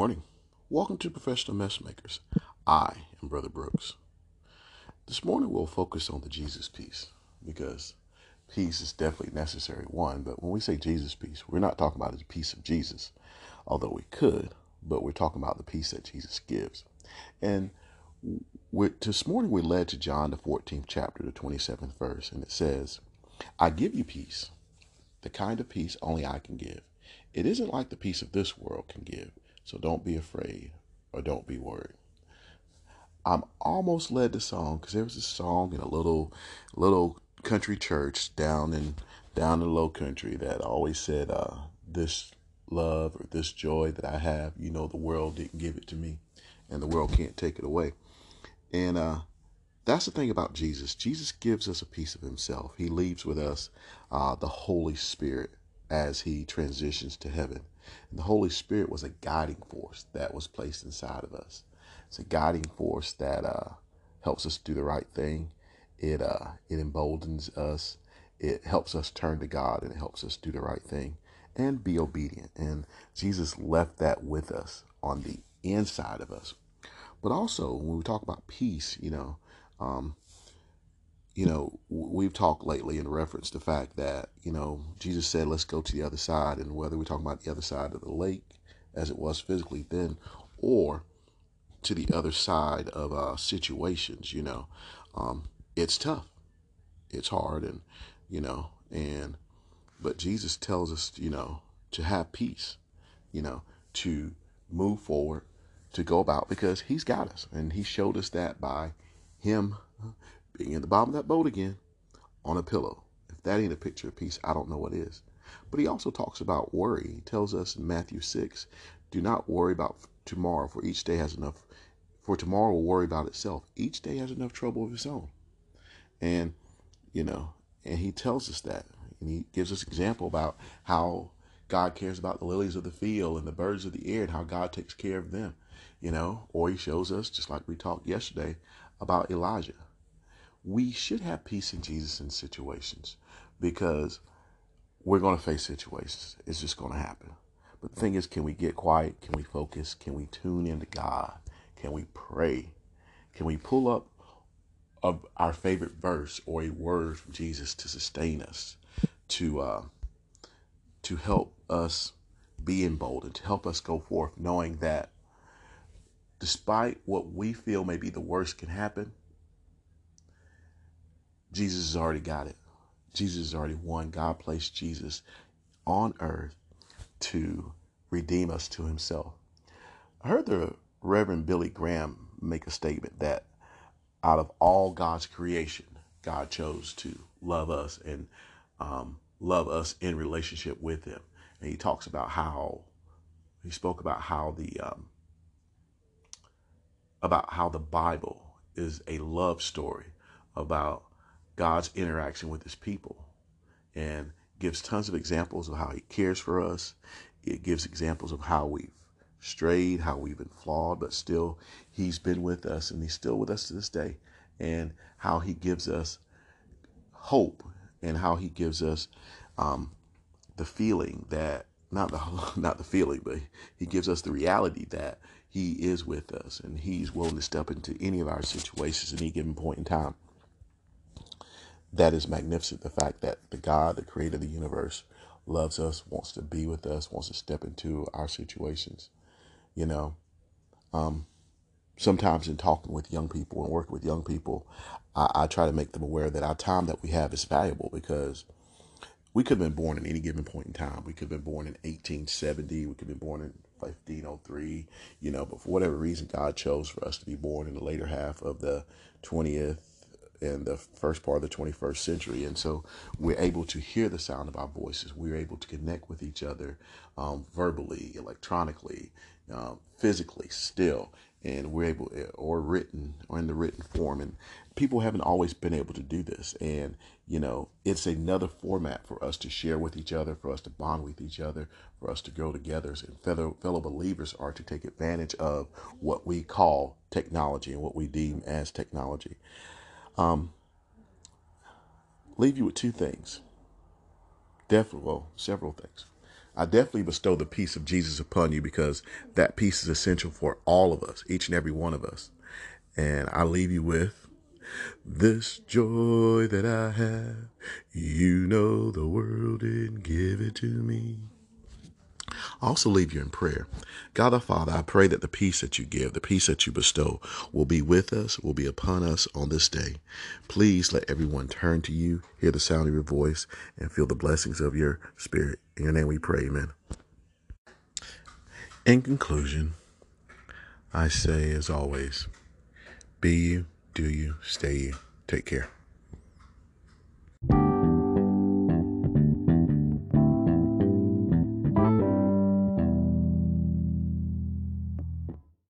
morning. Welcome to Professional Messmakers. I am Brother Brooks. This morning we'll focus on the Jesus peace because peace is definitely necessary, one, but when we say Jesus peace, we're not talking about the peace of Jesus, although we could, but we're talking about the peace that Jesus gives. And this morning we led to John, the 14th chapter, the 27th verse, and it says, I give you peace, the kind of peace only I can give. It isn't like the peace of this world can give. So don't be afraid or don't be worried. I'm almost led to song because there was a song in a little little country church down in down in the low country that always said, uh, this love or this joy that I have, you know the world didn't give it to me and the world can't take it away. And uh, that's the thing about Jesus. Jesus gives us a piece of himself. He leaves with us uh, the Holy Spirit as he transitions to heaven. And the Holy Spirit was a guiding force that was placed inside of us. It's a guiding force that uh, helps us do the right thing. It uh, it emboldens us. It helps us turn to God and it helps us do the right thing and be obedient. And Jesus left that with us on the inside of us. But also, when we talk about peace, you know, um, you know, we've talked lately in reference to the fact that, you know, Jesus said, let's go to the other side. And whether we're talking about the other side of the lake, as it was physically then, or to the other side of uh, situations, you know, um, it's tough. It's hard. And, you know, and, but Jesus tells us, you know, to have peace, you know, to move forward, to go about because he's got us. And he showed us that by him being in the bottom of that boat again on a pillow. If that ain't a picture of peace, I don't know what is. But he also talks about worry. He tells us in Matthew 6 do not worry about tomorrow, for each day has enough, for tomorrow will worry about itself. Each day has enough trouble of its own. And, you know, and he tells us that. And he gives us example about how God cares about the lilies of the field and the birds of the air and how God takes care of them, you know. Or he shows us, just like we talked yesterday, about Elijah we should have peace in Jesus in situations because we're going to face situations. It's just going to happen. But the thing is, can we get quiet? Can we focus? Can we tune into God? Can we pray? Can we pull up of our favorite verse or a word from Jesus to sustain us, to uh, to help us be emboldened, to help us go forth, knowing that despite what we feel may be the worst can happen, Jesus has already got it. Jesus has already won. God placed Jesus on earth to redeem us to himself. I heard the Reverend Billy Graham make a statement that out of all God's creation, God chose to love us and um, love us in relationship with him. And he talks about how he spoke about how the um, about how the Bible is a love story about God's interaction with his people and gives tons of examples of how he cares for us. It gives examples of how we've strayed, how we've been flawed, but still he's been with us and he's still with us to this day. And how he gives us hope and how he gives us um, the feeling that not the not the feeling, but he gives us the reality that he is with us and he's willing to step into any of our situations at any given point in time that is magnificent. The fact that the God that created the universe loves us, wants to be with us, wants to step into our situations. You know, um, sometimes in talking with young people and working with young people, I, I try to make them aware that our time that we have is valuable because we could have been born at any given point in time. We could have been born in 1870. We could have been born in 1503, you know, but for whatever reason, God chose for us to be born in the later half of the 20th in the first part of the 21st century. And so we're able to hear the sound of our voices. We're able to connect with each other um, verbally, electronically, uh, physically, still. And we're able, or written, or in the written form. And people haven't always been able to do this. And, you know, it's another format for us to share with each other, for us to bond with each other, for us to grow together. And fellow, fellow believers are to take advantage of what we call technology and what we deem as technology. Um, leave you with two things. Definitely, well, several things. I definitely bestow the peace of Jesus upon you because that peace is essential for all of us, each and every one of us. And I leave you with this joy that I have. You know the world didn't give it to me. I also leave you in prayer. God our Father, I pray that the peace that you give, the peace that you bestow, will be with us, will be upon us on this day. Please let everyone turn to you, hear the sound of your voice, and feel the blessings of your spirit. In your name we pray, amen. In conclusion, I say as always, be you, do you, stay you. Take care.